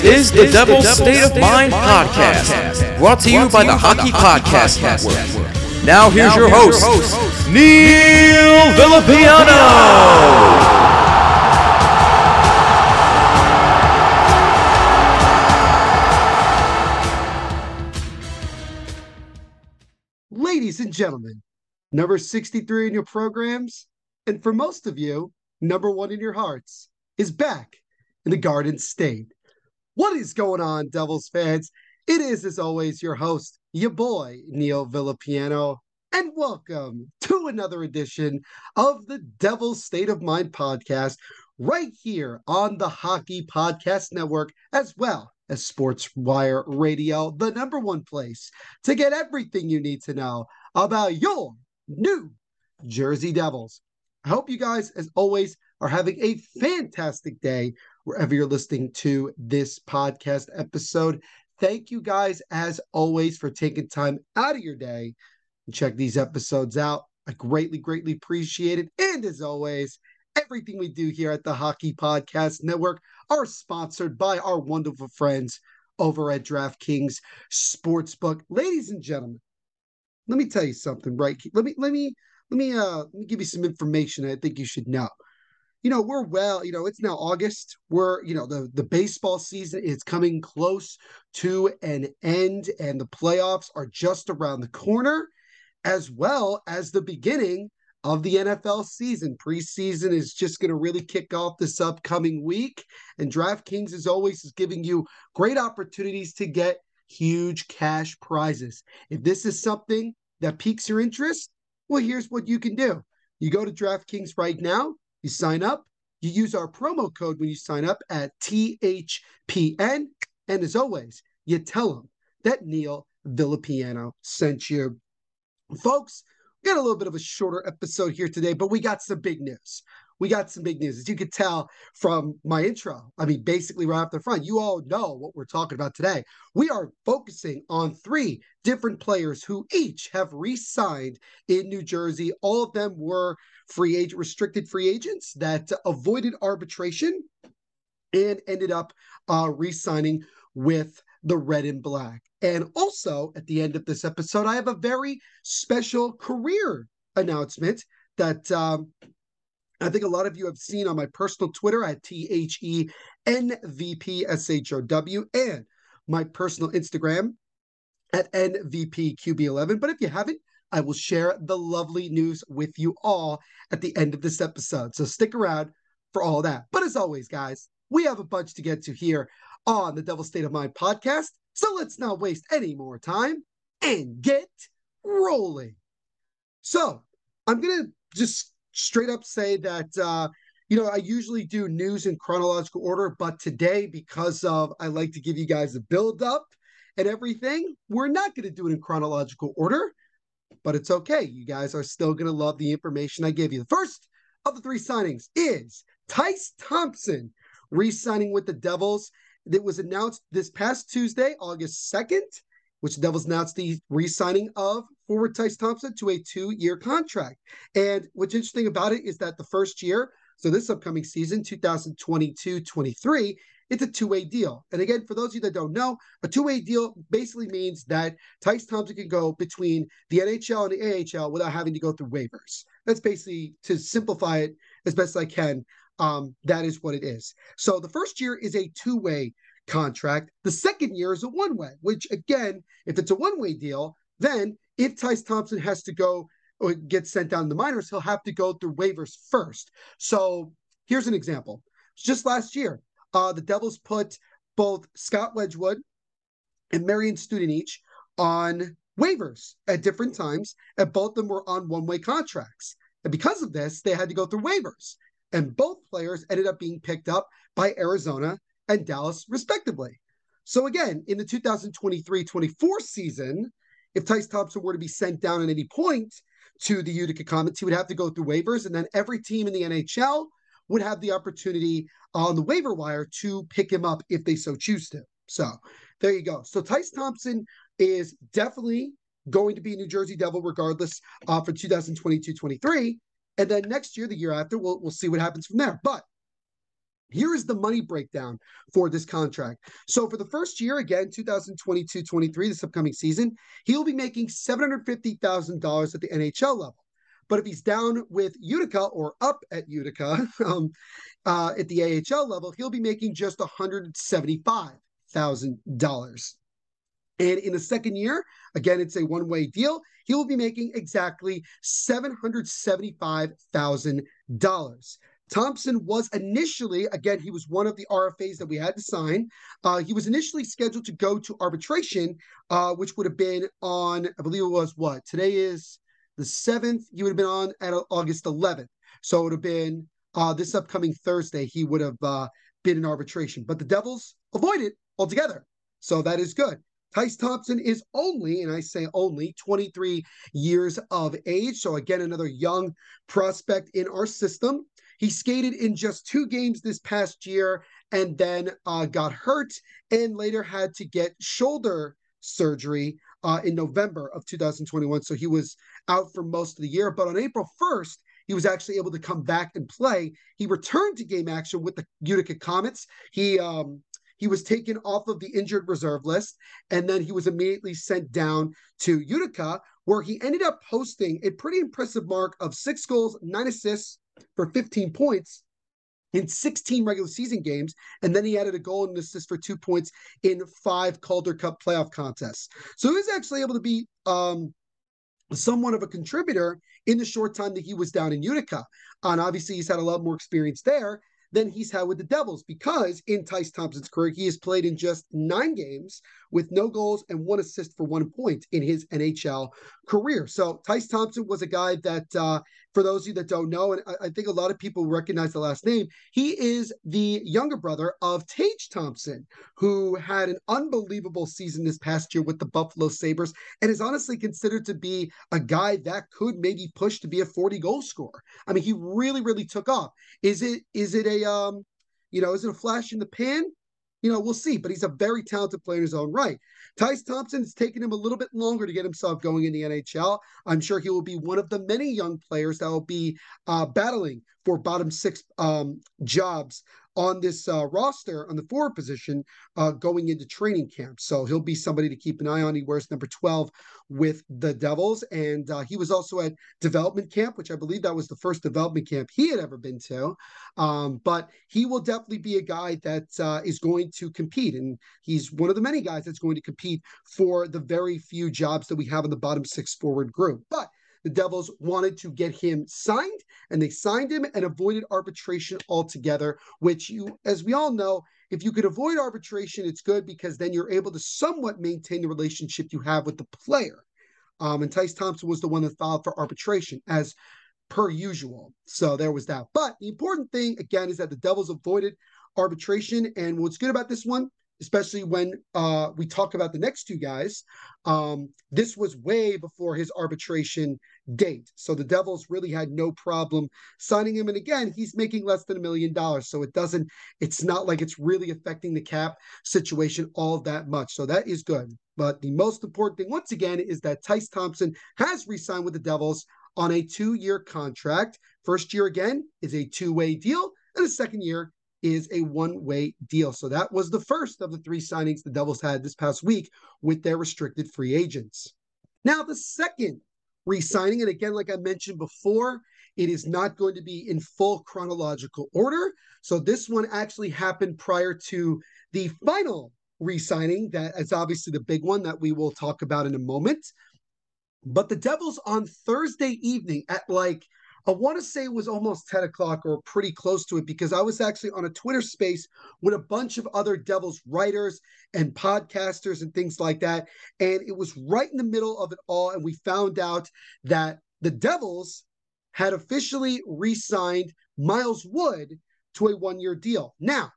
this is the Devil's State of Mind podcast, brought to you by the Hockey Podcast Network. Now here's your host, Neil Villapiano. Ladies and gentlemen, number 63 in your programs, and for most of you, number one in your hearts, is back in the Garden State. What is going on, Devils fans? It is, as always, your host, your boy, Neil Villapiano, and welcome to another edition of the Devil's State of Mind podcast, right here on the Hockey Podcast Network, as well as Sports Wire Radio, the number one place to get everything you need to know about your New Jersey Devils. I hope you guys, as always, are having a fantastic day wherever you're listening to this podcast episode. Thank you guys, as always, for taking time out of your day and check these episodes out. I greatly, greatly appreciate it. And as always, everything we do here at the Hockey Podcast Network are sponsored by our wonderful friends over at DraftKings Sportsbook. Ladies and gentlemen, let me tell you something, right? Let me let me let me uh let me give you some information I think you should know. You know, we're well, you know, it's now August. We're, you know, the the baseball season is coming close to an end and the playoffs are just around the corner as well as the beginning of the NFL season. Preseason is just going to really kick off this upcoming week. And DraftKings, as always, is giving you great opportunities to get huge cash prizes. If this is something that piques your interest, well, here's what you can do. You go to DraftKings right now, you sign up, you use our promo code when you sign up at THPN. And as always, you tell them that Neil Villapiano sent you. Folks, we got a little bit of a shorter episode here today, but we got some big news. We got some big news. As you could tell from my intro, I mean, basically right off the front, you all know what we're talking about today. We are focusing on three different players who each have re signed in New Jersey. All of them were free agent, restricted free agents that avoided arbitration and ended up uh, re signing with the red and black. And also at the end of this episode, I have a very special career announcement that um, I think a lot of you have seen on my personal Twitter at T H E N V P S H O W and my personal Instagram at NVPQB11. But if you haven't, I will share the lovely news with you all at the end of this episode. So stick around for all that. But as always, guys, we have a bunch to get to here on the Devil State of Mind podcast. So let's not waste any more time and get rolling. So I'm going to just straight up say that, uh, you know, I usually do news in chronological order, but today, because of I like to give you guys a build up and everything, we're not going to do it in chronological order, but it's okay. You guys are still going to love the information I give you. The first of the three signings is Tyce Thompson re-signing with the Devils. That was announced this past Tuesday, August 2nd, which the Devils announced the re-signing of forward Tyce Thompson to a two-year contract. And what's interesting about it is that the first year, so this upcoming season, 2022-23, it's a two-way deal. And again, for those of you that don't know, a two-way deal basically means that Tyce Thompson can go between the NHL and the AHL without having to go through waivers. That's basically to simplify it as best I can. Um, that is what it is. So the first year is a two-way contract. The second year is a one-way, which again, if it's a one-way deal, then if Tyce Thompson has to go or get sent down to the minors, he'll have to go through waivers first. So here's an example. Just last year, uh, the Devils put both Scott Wedgewood and Marian Studenic on waivers at different times, and both of them were on one-way contracts. And because of this, they had to go through waivers. And both players ended up being picked up by Arizona and Dallas, respectively. So again, in the 2023-24 season, if Tyce Thompson were to be sent down at any point to the Utica Comets, he would have to go through waivers, and then every team in the NHL would have the opportunity on the waiver wire to pick him up if they so choose to. So there you go. So Tyce Thompson is definitely going to be a New Jersey Devil regardless uh, for 2022-23. And then next year, the year after, we'll, we'll see what happens from there. But here is the money breakdown for this contract. So for the first year, again, 2022-23, this upcoming season, he'll be making $750,000 at the NHL level. But if he's down with Utica or up at Utica um, uh, at the AHL level, he'll be making just $175,000. And in the second year, again, it's a one way deal. He will be making exactly $775,000. Thompson was initially, again, he was one of the RFAs that we had to sign. Uh, he was initially scheduled to go to arbitration, uh, which would have been on, I believe it was what? Today is the 7th, he would have been on at August 11th. So it would have been uh, this upcoming Thursday, he would have uh, been in arbitration. But the Devils avoid it altogether. So that is good. Tyce Thompson is only, and I say only, 23 years of age. So again, another young prospect in our system. He skated in just two games this past year and then uh, got hurt and later had to get shoulder surgery uh, in November of 2021. So he was out for most of the year. But on April 1st, he was actually able to come back and play. He returned to game action with the Utica Comets. He um, he was taken off of the injured reserve list, and then he was immediately sent down to Utica, where he ended up posting a pretty impressive mark of six goals, nine assists for 15 points in 16 regular season games, and then he added a goal and an assist for two points in five Calder Cup playoff contests. So he was actually able to be um, somewhat of a contributor in the short time that he was down in Utica. And obviously, he's had a lot more experience there than he's had with the Devils because in Tyce Thompson's career, he has played in just nine games with no goals and one assist for one point in his NHL career. So Tyce Thompson was a guy that, uh, for those of you that don't know, and I, I, think a lot of people recognize the last name, he is the younger brother of Tage Thompson, who had an unbelievable season this past year with the Buffalo Sabres and is honestly considered to be a guy that could maybe push to be a 40 goal scorer. I mean, he really, really took off. Is it is it a um, you know, is it a flash in the pan? You know, we'll see. But he's a very talented player in his own right. Tyce Thompson, it's taken him a little bit longer to get himself going in the NHL. I'm sure he will be one of the many young players that will be uh, battling for bottom six um, jobs on this uh, roster on the forward position uh, going into training camp. So he'll be somebody to keep an eye on. He wears number 12 with the Devils. And uh, he was also at development camp, which I believe that was the first development camp he had ever been to. Um, but he will definitely be a guy that uh, is going to compete. And he's one of the many guys that's going to compete for the very few jobs that we have in the bottom six forward group. But the Devils wanted to get him signed, and they signed him and avoided arbitration altogether. Which you, as we all know, if you could avoid arbitration, it's good because then you're able to somewhat maintain the relationship you have with the player. Um, and Tyce Thompson was the one that filed for arbitration, as per usual. So there was that. But the important thing again is that the Devils avoided arbitration. And what's good about this one, especially when uh, we talk about the next two guys. Um, this was way before his arbitration date. So the Devils really had no problem signing him. And again, he's making less than a million dollars. So it doesn't, it's not like it's really affecting the cap situation all that much. So that is good. But the most important thing, once again, is that Tyce Thompson has re signed with the Devils on a two year contract. First year, again, is a two way deal. And the second year is a one way deal. So that was the first of the three signings the Devils had this past week with their restricted free agents. Now, the second re signing, and again, like I mentioned before, it is not going to be in full chronological order. So this one actually happened prior to the final re signing. That is obviously the big one that we will talk about in a moment. But the Devils on Thursday evening at like I want to say it was almost 10 o'clock or pretty close to it because I was actually on a Twitter space with a bunch of other Devils writers and podcasters and things like that. And it was right in the middle of it all. And we found out that the Devils had officially re signed Miles Wood to a one year deal. Now,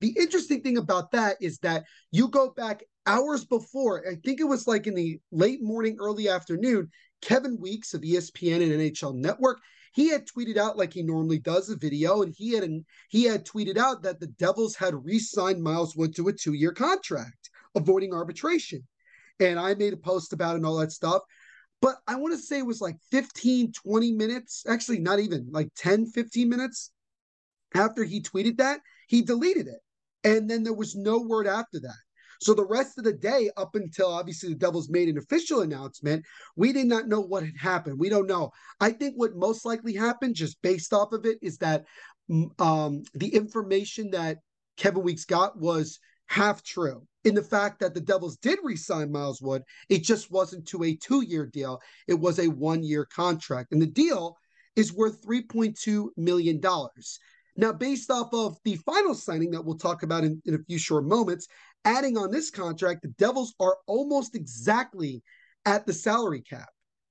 the interesting thing about that is that you go back hours before, I think it was like in the late morning, early afternoon, Kevin Weekes of ESPN and NHL Network, he had tweeted out like he normally does a video, and he had he had tweeted out that the Devils had re-signed Miles Wood to a two-year contract, avoiding arbitration. And I made a post about it and all that stuff. But I want to say it was like 15, 20 minutes, actually not even like 10, 15 minutes after he tweeted that, he deleted it. And then there was no word after that. So the rest of the day, up until obviously the Devils made an official announcement, we did not know what had happened. We don't know. I think what most likely happened, just based off of it, is that mm, um, the information that Kevin Weekes got was half true in the fact that the Devils did re-sign Miles Wood. It just wasn't to a two-year deal; it was a one-year contract, and the deal is worth 3.2 million dollars. Now, based off of the final signing that we'll talk about in, in a few short moments, adding on this contract, the Devils are almost exactly at the salary cap,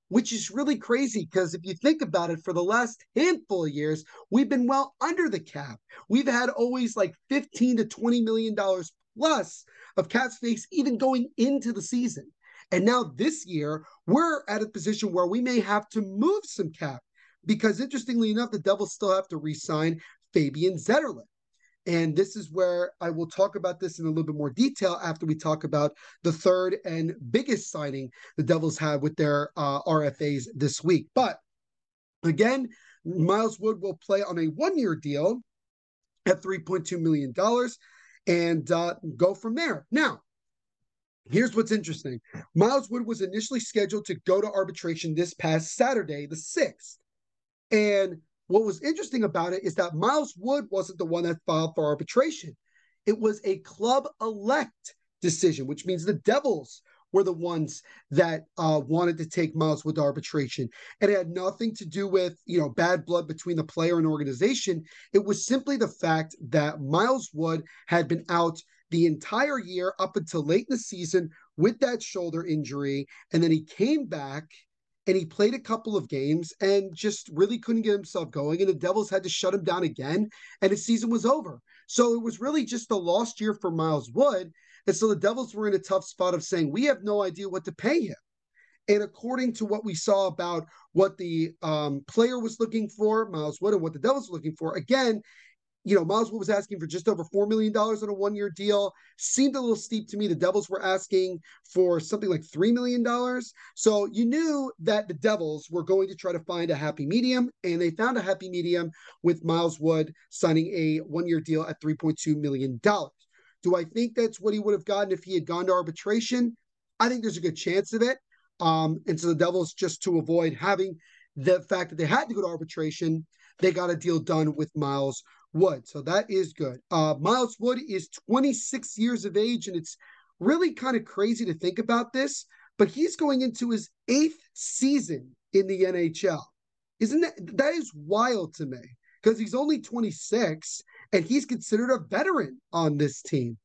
which is really crazy because if you think about it, for the last handful of years, we've been well under the cap. We've had always like 15 to 20 million dollars plus of cap space even going into the season. And now this year, we're at a position where we may have to move some cap because interestingly enough, the Devils still have to re-sign Fabian Zetterlund. And this is where I will talk about this in a little bit more detail after we talk about the third and biggest signing the Devils had with their uh, RFAs this week. But again, Miles Wood will play on a one year deal at $3.2 million and uh, go from there. Now, here's what's interesting Miles Wood was initially scheduled to go to arbitration this past Saturday, the 6th. And what was interesting about it is that Miles Wood wasn't the one that filed for arbitration. It was a club elect decision, which means the Devils were the ones that uh, wanted to take Miles Wood to arbitration. And it had nothing to do with, you know, bad blood between the player and organization. It was simply the fact that Miles Wood had been out the entire year up until late in the season with that shoulder injury. And then he came back and he played a couple of games and just really couldn't get himself going. And the Devils had to shut him down again, and his season was over. So it was really just a lost year for Miles Wood. And so the Devils were in a tough spot of saying, we have no idea what to pay him. And according to what we saw about what the um, player was looking for, Miles Wood, and what the Devils were looking for, again, you know, Miles Wood was asking for just over $4 million on a one year deal. Seemed a little steep to me. The Devils were asking for something like $3 million. So you knew that the Devils were going to try to find a happy medium, and they found a happy medium with Miles Wood signing a one year deal at $3.2 million. Do I think that's what he would have gotten if he had gone to arbitration? I think there's a good chance of it. Um, and so the Devils, just to avoid having the fact that they had to go to arbitration, they got a deal done with Miles Wood. So that is good. Uh, Miles Wood is 26 years of age, and it's really kind of crazy to think about this, but he's going into his eighth season in the NHL. Isn't that that is wild to me because he's only 26 and he's considered a veteran on this team.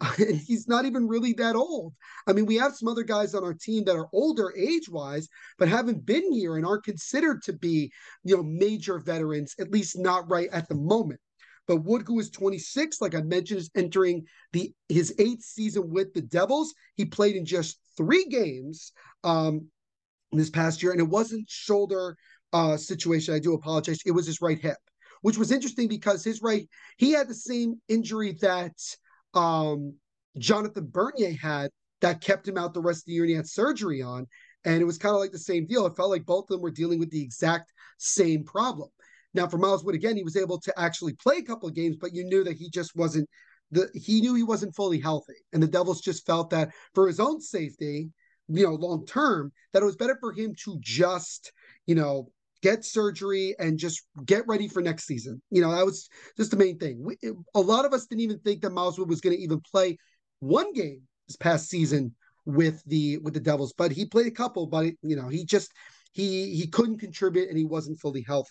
and he's not even really that old. I mean, we have some other guys on our team that are older age wise, but haven't been here and aren't considered to be, you know, major veterans, at least not right at the moment. But Wood, who is 26, like I mentioned, is entering the his eighth season with the Devils. He played in just three games um, this past year, and it wasn't shoulder uh, situation. I do apologize. It was his right hip, which was interesting because his right he had the same injury that um, Jonathan Bernier had that kept him out the rest of the year, and he had surgery on. And it was kind of like the same deal. It felt like both of them were dealing with the exact same problem. Now, for Miles Wood, again, he was able to actually play a couple of games, but you knew that he just wasn't the he knew he wasn't fully healthy. And the Devils just felt that for his own safety, you know, long term, that it was better for him to just, you know, get surgery and just get ready for next season. You know, that was just the main thing. We, a lot of us didn't even think that Miles Wood was going to even play one game this past season with the with the Devils, but he played a couple. But you know, he just he he couldn't contribute and he wasn't fully healthy.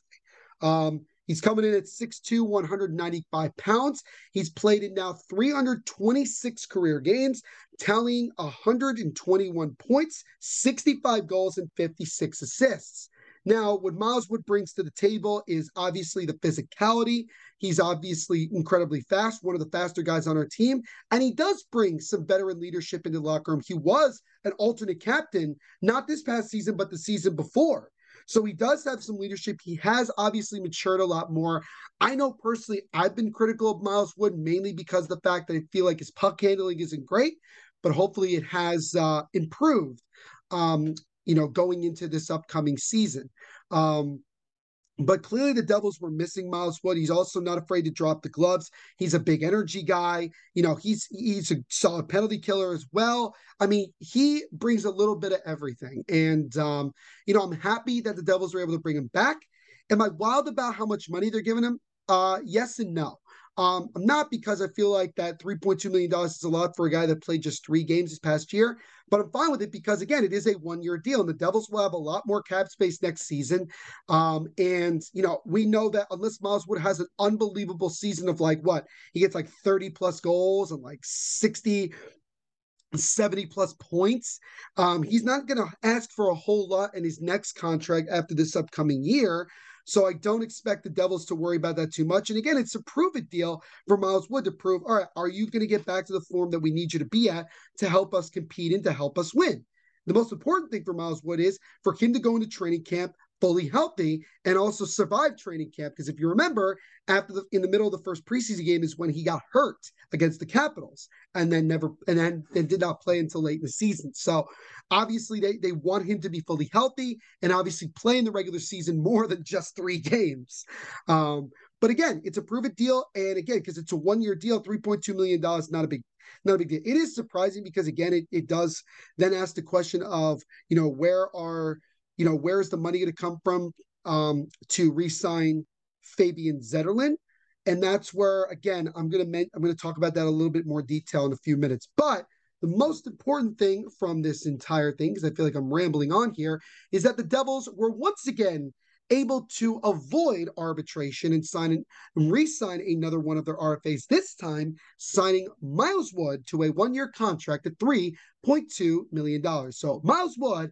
Um, he's coming in at 6'2, 195 pounds. He's played in now 326 career games, tallying 121 points, 65 goals, and 56 assists. Now, what Miles Wood brings to the table is obviously the physicality. He's obviously incredibly fast, one of the faster guys on our team. And he does bring some veteran leadership into the locker room. He was an alternate captain, not this past season, but the season before. So he does have some leadership. He has obviously matured a lot more. I know personally, I've been critical of Miles Wood mainly because the fact that I feel like his puck handling isn't great, but hopefully it has uh, improved. Um, you know, going into this upcoming season. Um, but clearly the Devils were missing Miles Wood. He's also not afraid to drop the gloves. He's a big energy guy. You know, he's he's a solid penalty killer as well. I mean, he brings a little bit of everything. And um, you know, I'm happy that the Devils were able to bring him back. Am I wild about how much money they're giving him? Uh, yes and no. Um, not because I feel like that $3.2 million is a lot for a guy that played just three games this past year, but I'm fine with it because, again, it is a one year deal and the Devils will have a lot more cap space next season. Um, and, you know, we know that unless Miles Wood has an unbelievable season of like what? He gets like 30 plus goals and like 60, 70 plus points. Um, he's not going to ask for a whole lot in his next contract after this upcoming year. So I don't expect the Devils to worry about that too much. And again, it's a prove it deal for Miles Wood to prove, all right, are you going to get back to the form that we need you to be at to help us compete and to help us win? The most important thing for Miles Wood is for him to go into training camp fully healthy and also survive training camp. Because if you remember, after the in the middle of the first preseason game is when he got hurt against the Capitals and then never and then and did not play until late in the season. So obviously they they want him to be fully healthy and obviously play in the regular season more than just three games. Um, but again, it's a prove it deal, and again, because it's a one year deal, three point two million dollars, not a big not a big deal. It is surprising because again, it, it does then ask the question of, you know, where are you know, where is the money going to come from um, to re-sign Fabian Zetterlund? And that's where, again, I'm going to I'm going to talk about that a little bit more detail in a few minutes. But the most important thing from this entire thing, because I feel like I'm rambling on here, is that the Devils were once again able to avoid arbitration and sign and re-sign another one of their RFAs. This time, signing Miles Wood to a one-year contract at three point two million dollars. So Miles Wood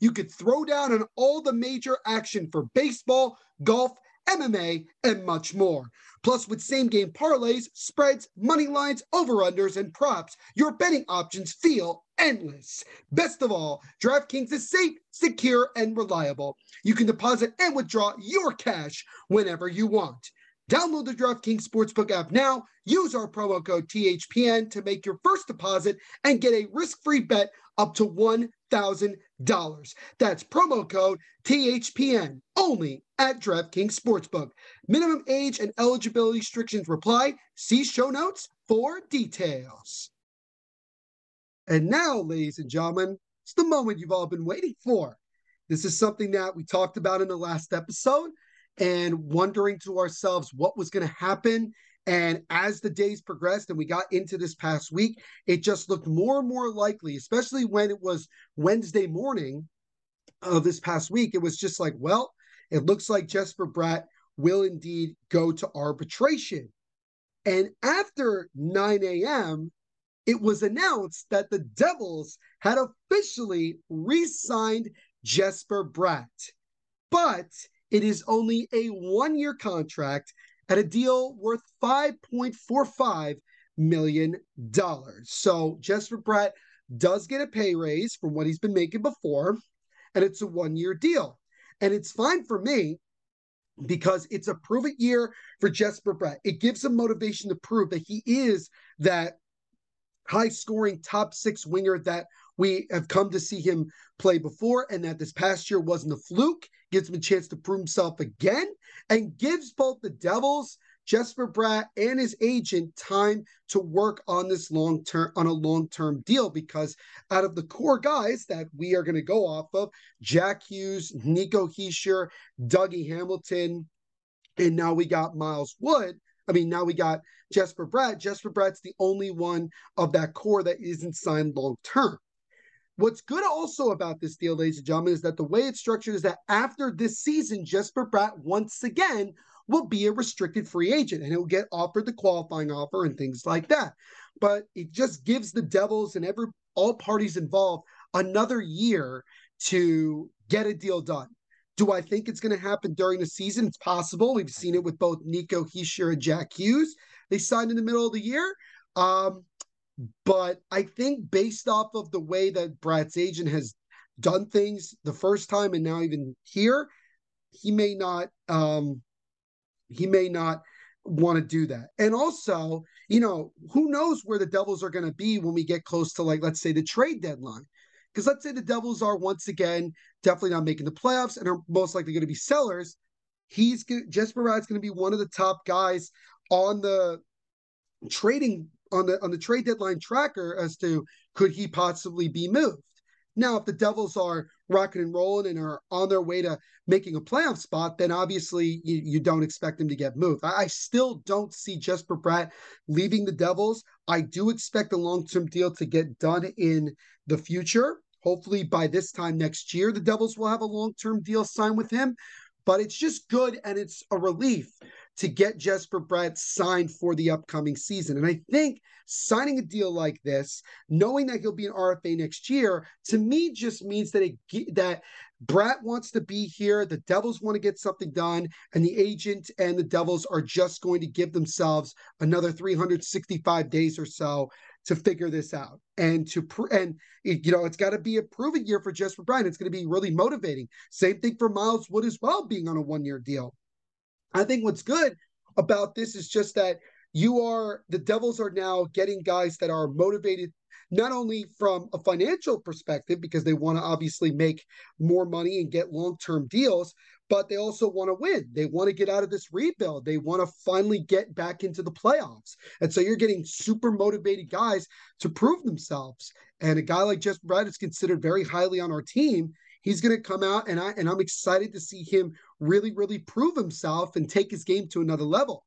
You could throw down on all the major action for baseball, golf, MMA, and much more. Plus, with same game parlays, spreads, money lines, over unders, and props, your betting options feel endless. Best of all, DraftKings is safe, secure, and reliable. You can deposit and withdraw your cash whenever you want. Download the DraftKings Sportsbook app now. Use our promo code THPN to make your first deposit and get a risk free bet up to $1,000. That's promo code THPN only at DraftKings Sportsbook. Minimum age and eligibility restrictions apply. See show notes for details. And now, ladies and gentlemen, it's the moment you've all been waiting for. This is something that we talked about in the last episode and wondering to ourselves what was going to happen And as the days progressed and we got into this past week, it just looked more and more likely, especially when it was Wednesday morning of this past week. It was just like, well, it looks like Jesper Bratt will indeed go to arbitration. And after 9 a.m., it was announced that the Devils had officially re signed Jesper Bratt. But it is only a one year contract at a deal worth $5.45 million. So Jesper Bratt does get a pay raise from what he's been making before, and it's a one year deal. And it's fine for me because it's a prove it year for Jesper Bratt. It gives him motivation to prove that he is that high scoring top six winger that we have come to see him play before, and that this past year wasn't a fluke. Gives him a chance to prove himself again, and gives both the Devils, Jesper Bratt, and his agent time to work on this long term on a long term deal. Because out of the core guys that we are going to go off of, Jack Hughes, Nico Hischier, Dougie Hamilton, and now we got Miles Wood. I mean, now we got Jesper Bratt. Jesper Bratt's the only one of that core that isn't signed long term. What's good also about this deal, ladies and gentlemen, is that the way it's structured is that after this season, Jesper Bratt once again will be a restricted free agent and he'll get offered the qualifying offer and things like that. But it just gives the Devils and every all parties involved another year to get a deal done. Do I think it's going to happen during the season? It's possible. We've seen it with both Nico Hischier and Jack Hughes. They signed in the middle of the year. Um, but I think based off of the way that Bratt's agent has done things the first time and now even here, he may not um he may not want to do that. And also, you know, who knows where the Devils are going to be when we get close to like let's say the trade deadline. Because let's say the Devils are once again definitely not making the playoffs and are most likely going to be sellers. He's Jesper Bratt's going to be one of the top guys on the trading on the on the trade deadline tracker as to could he possibly be moved. Now, if the Devils are rocking and rolling and are on their way to making a playoff spot, then obviously you, you don't expect him to get moved. I, I, still don't see Jesper Bratt leaving the Devils. I do expect a long term deal to get done in the future. Hopefully, by this time next year, the Devils will have a long term deal signed with him. But it's just good and it's a relief to get Jesper Bratt signed for the upcoming season. And I think signing a deal like this, knowing that he'll be an RFA next year, to me just means that it that Bratt wants to be here. The Devils want to get something done, and the agent and the Devils are just going to give themselves another 365 days or so to figure this out and to pr- and you know it's got to be a proven year for Jesper Bratt. It's going to be really motivating. Same thing for Miles Wood as well, being on a one year deal. I think what's good about this is just that you are the Devils are now getting guys that are motivated not only from a financial perspective because they want to obviously make more money and get long-term deals but they also want to win. They want to get out of this rebuild. They want to finally get back into the playoffs. And so you're getting super motivated guys to prove themselves. And a guy like Jesper Bratt is considered very highly on our team he's going to come out and I and I'm excited to see him really really prove himself and take his game to another level.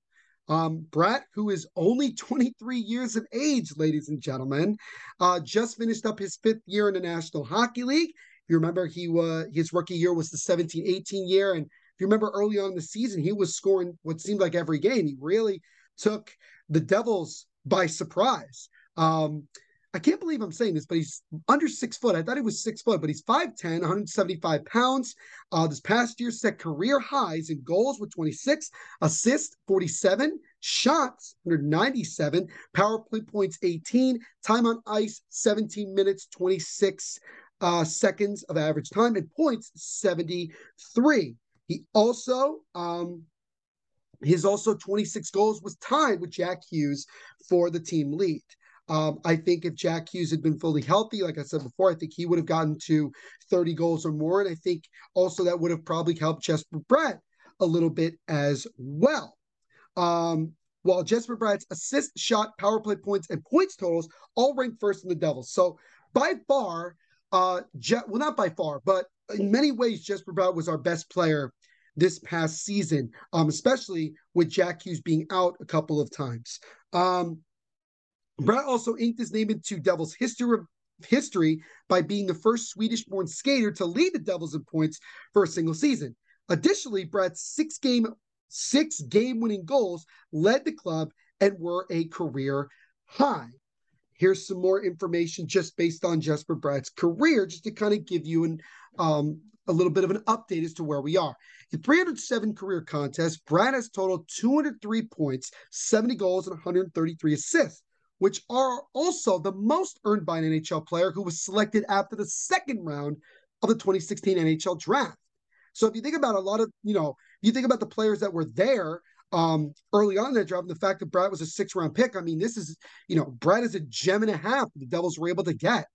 Um, Bratt, who is only 23 years of age, ladies and gentlemen, uh, just finished up his fifth year in the National Hockey League. You remember, he was his rookie year was the 17-18 year, and if you remember early on in the season, he was scoring what seemed like every game. He really took the Devils by surprise. Um, I can't believe I'm saying this, but he's under six foot. I thought he was six foot, but he's 5'10, 175 pounds. Uh, this past year set career highs in goals with 26, assists 47, shots 197, power play points 18, time on ice 17 minutes 26 uh, seconds of average time, and points 73. He also um, his also 26 goals was tied with Jack Hughes for the team lead. Um, I think if Jack Hughes had been fully healthy, like I said before, I think he would have gotten to 30 goals or more. And I think also that would have probably helped Jesper Bratt a little bit as well. Um, while Jesper Bratt's assist, shot, power play points, and points totals all ranked first in the Devils. So by far, uh, Je- well, not by far, but in many ways, Jesper Bratt was our best player this past season, um, especially with Jack Hughes being out a couple of times. Um, Bratt also inked his name into Devils history history by being the first Swedish-born skater to lead the Devils in points for a single season. Additionally, Bratt's six game six game winning goals led the club and were a career high. Here's some more information just based on Jesper Bratt's career, just to kind of give you an um, a little bit of an update as to where we are. In 307 career contests, Bratt has totaled 203 points, 70 goals, and 133 assists, which are also the most earned by an NHL player who was selected after the second round of the 2016 NHL draft. So if you think about a lot of, you know, you think about the players that were there um, early on in that draft, and the fact that Bratt was a six round pick. I mean, this is, you know, Bratt is a gem and a half the Devils were able to get.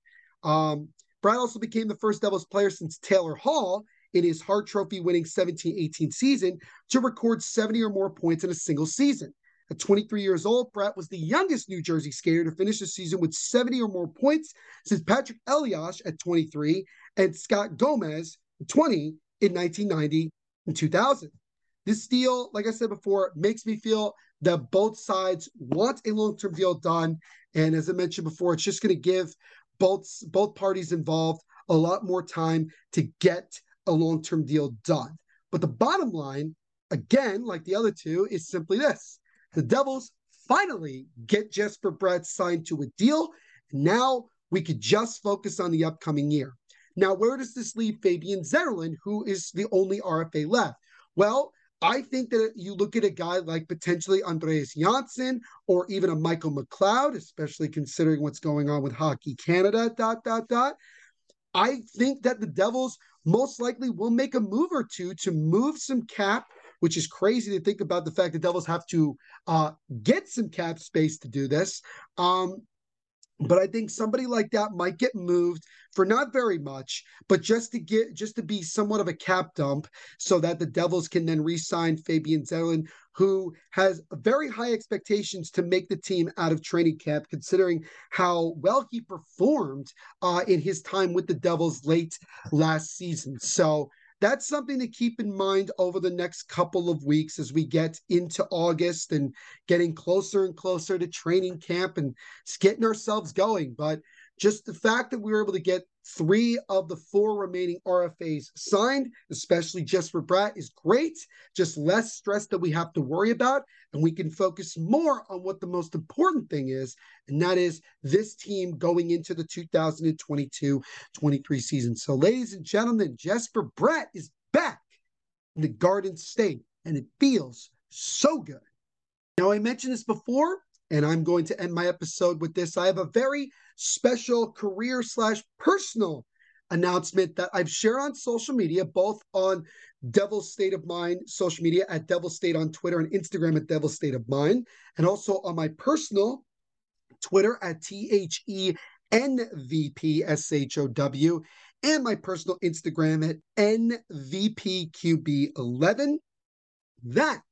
Um, Bratt also became the first Devils player since Taylor Hall in his Hart Trophy winning 17 18 season to record 70 or more points in a single season. At 23 years old, Bratt was the youngest New Jersey skater to finish the season with 70 or more points since Patrik Elias at 23 and Scott Gomez 20 in 1990 and 2000. This deal, like I said before, makes me feel that both sides want a long-term deal done. And as I mentioned before, it's just going to give both both parties involved a lot more time to get a long-term deal done. But the bottom line, again, like the other two, is simply this: the Devils finally get Jesper Bratt signed to a deal. Now we could just focus on the upcoming year. Now, where does this leave Fabian Zetterlund, who is the only RFA left? Well, I think that you look at a guy like potentially Andreas Johnsson or even a Michael McLeod, especially considering what's going on with Hockey Canada, dot, dot, dot. I think that the Devils most likely will make a move or two to move some cap, which is crazy to think about the fact that Devils have to uh, get some cap space to do this. Um, but I think somebody like that might get moved for not very much, but just to get just to be somewhat of a cap dump, so that the Devils can then re-sign Fabian Zetterlund, who has very high expectations to make the team out of training camp, considering how well he performed uh, in his time with the Devils late last season. So that's something to keep in mind over the next couple of weeks as we get into August and getting closer and closer to training camp and getting ourselves going. But just the fact that we were able to get three of the four remaining RFAs signed, especially just for Bratt, is great. Just less stress that we have to worry about. And we can focus more on what the most important thing is, and that is this team going into the 2022 23 season. So, ladies and gentlemen, Jesper Bratt is back in the Garden State, and it feels so good. Now, I mentioned this before, and I'm going to end my episode with this. I have a very special career slash personal announcement that I've shared on social media, both on Devil State of Mind social media at Devil State on Twitter and Instagram at Devil State of Mind, and also on my personal Twitter at T H E N V P S H O W, and my personal Instagram at NVPQB11. That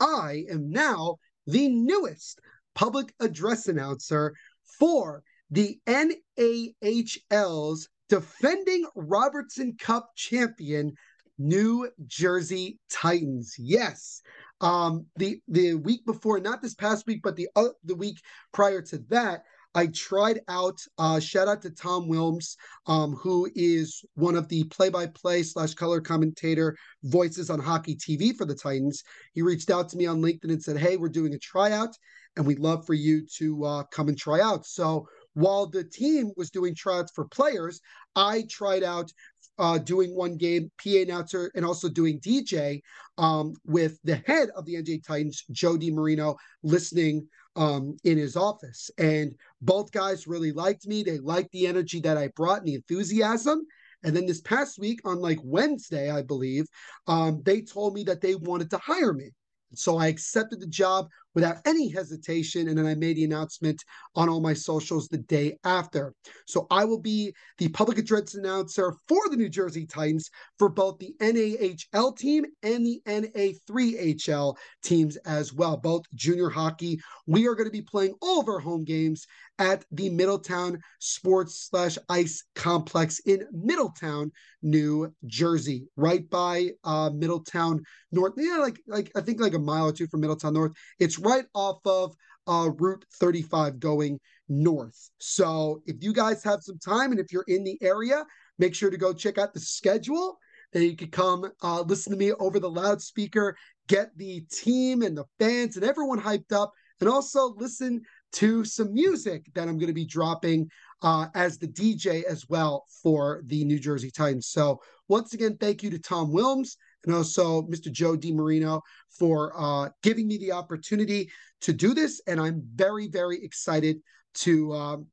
I am now the newest public address announcer for the NAHL's defending Robertson Cup champion, New Jersey Titans. Yes. Um, the the week before, not this past week, but the uh, the week prior to that, I tried out. Uh, shout out to Tom Wilms, um, who is one of the play-by-play slash color commentator voices on Hockey TV for the Titans. He reached out to me on LinkedIn and said, "Hey, we're doing a tryout, and we'd love for you to uh, come and try out." So while the team was doing tryouts for players, I tried out uh, doing one game, PA announcer, and also doing DJ um, with the head of the NJ Titans, Joe DiMarino, listening um, in his office. And both guys really liked me. They liked the energy that I brought and the enthusiasm. And then this past week, on like Wednesday, I believe, um, they told me that they wanted to hire me. So I accepted the job without any hesitation. And then I made the announcement on all my socials the day after. So I will be the public address announcer for the New Jersey Titans for both the NAHL team and the NA3HL teams as well, both junior hockey. We are going to be playing all of our home games at the Middletown Sports slash Ice Complex in Middletown, New Jersey, right by uh, Middletown North. Yeah, like like I think like a mile or two from Middletown North. Right off of uh, Route 35 going north. So if you guys have some time and if you're in the area, make sure to go check out the schedule. And you can come uh, listen to me over the loudspeaker, get the team and the fans and everyone hyped up, and also listen to some music that I'm going to be dropping uh, as the DJ as well for the New Jersey Titans. So once again, thank you to Tom Wilms and also Mr. Joe DiMarino for uh, giving me the opportunity to do this. And I'm very, very excited to um,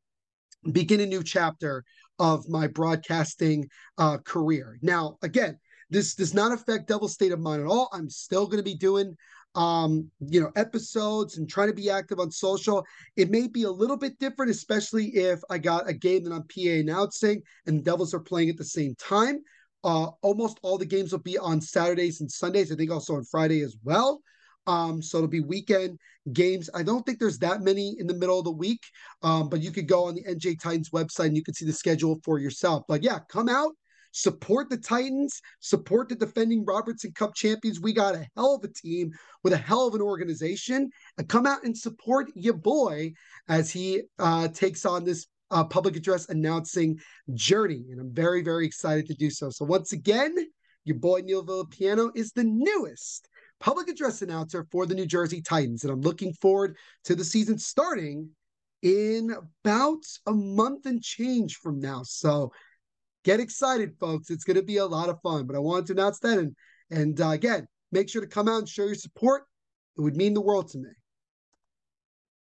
begin a new chapter of my broadcasting uh, career. Now, again, this does not affect Devil State of Mind at all. I'm still going to be doing um, you know, episodes and trying to be active on social. It may be a little bit different, especially if I got a game that I'm PA announcing and the Devils are playing at the same time. Uh, almost all the games will be on Saturdays and Sundays. I think also on Friday as well. Um, so it'll be weekend games. I don't think there's that many in the middle of the week, um, but you could go on the NJ Titans website and you can see the schedule for yourself. But yeah, come out, support the Titans, support the defending Robertson Cup champions. We got a hell of a team with a hell of an organization. And come out and support your boy as he uh, takes on this uh, public address announcing journey. And I'm very, very excited to do so. So once again, your boy Neil Villapiano is the newest public address announcer for the New Jersey Titans. And I'm looking forward to the season starting in about a month and change from now. So get excited, folks. It's going to be a lot of fun. But I wanted to announce that. And, and uh, again, make sure to come out and show your support. It would mean the world to me.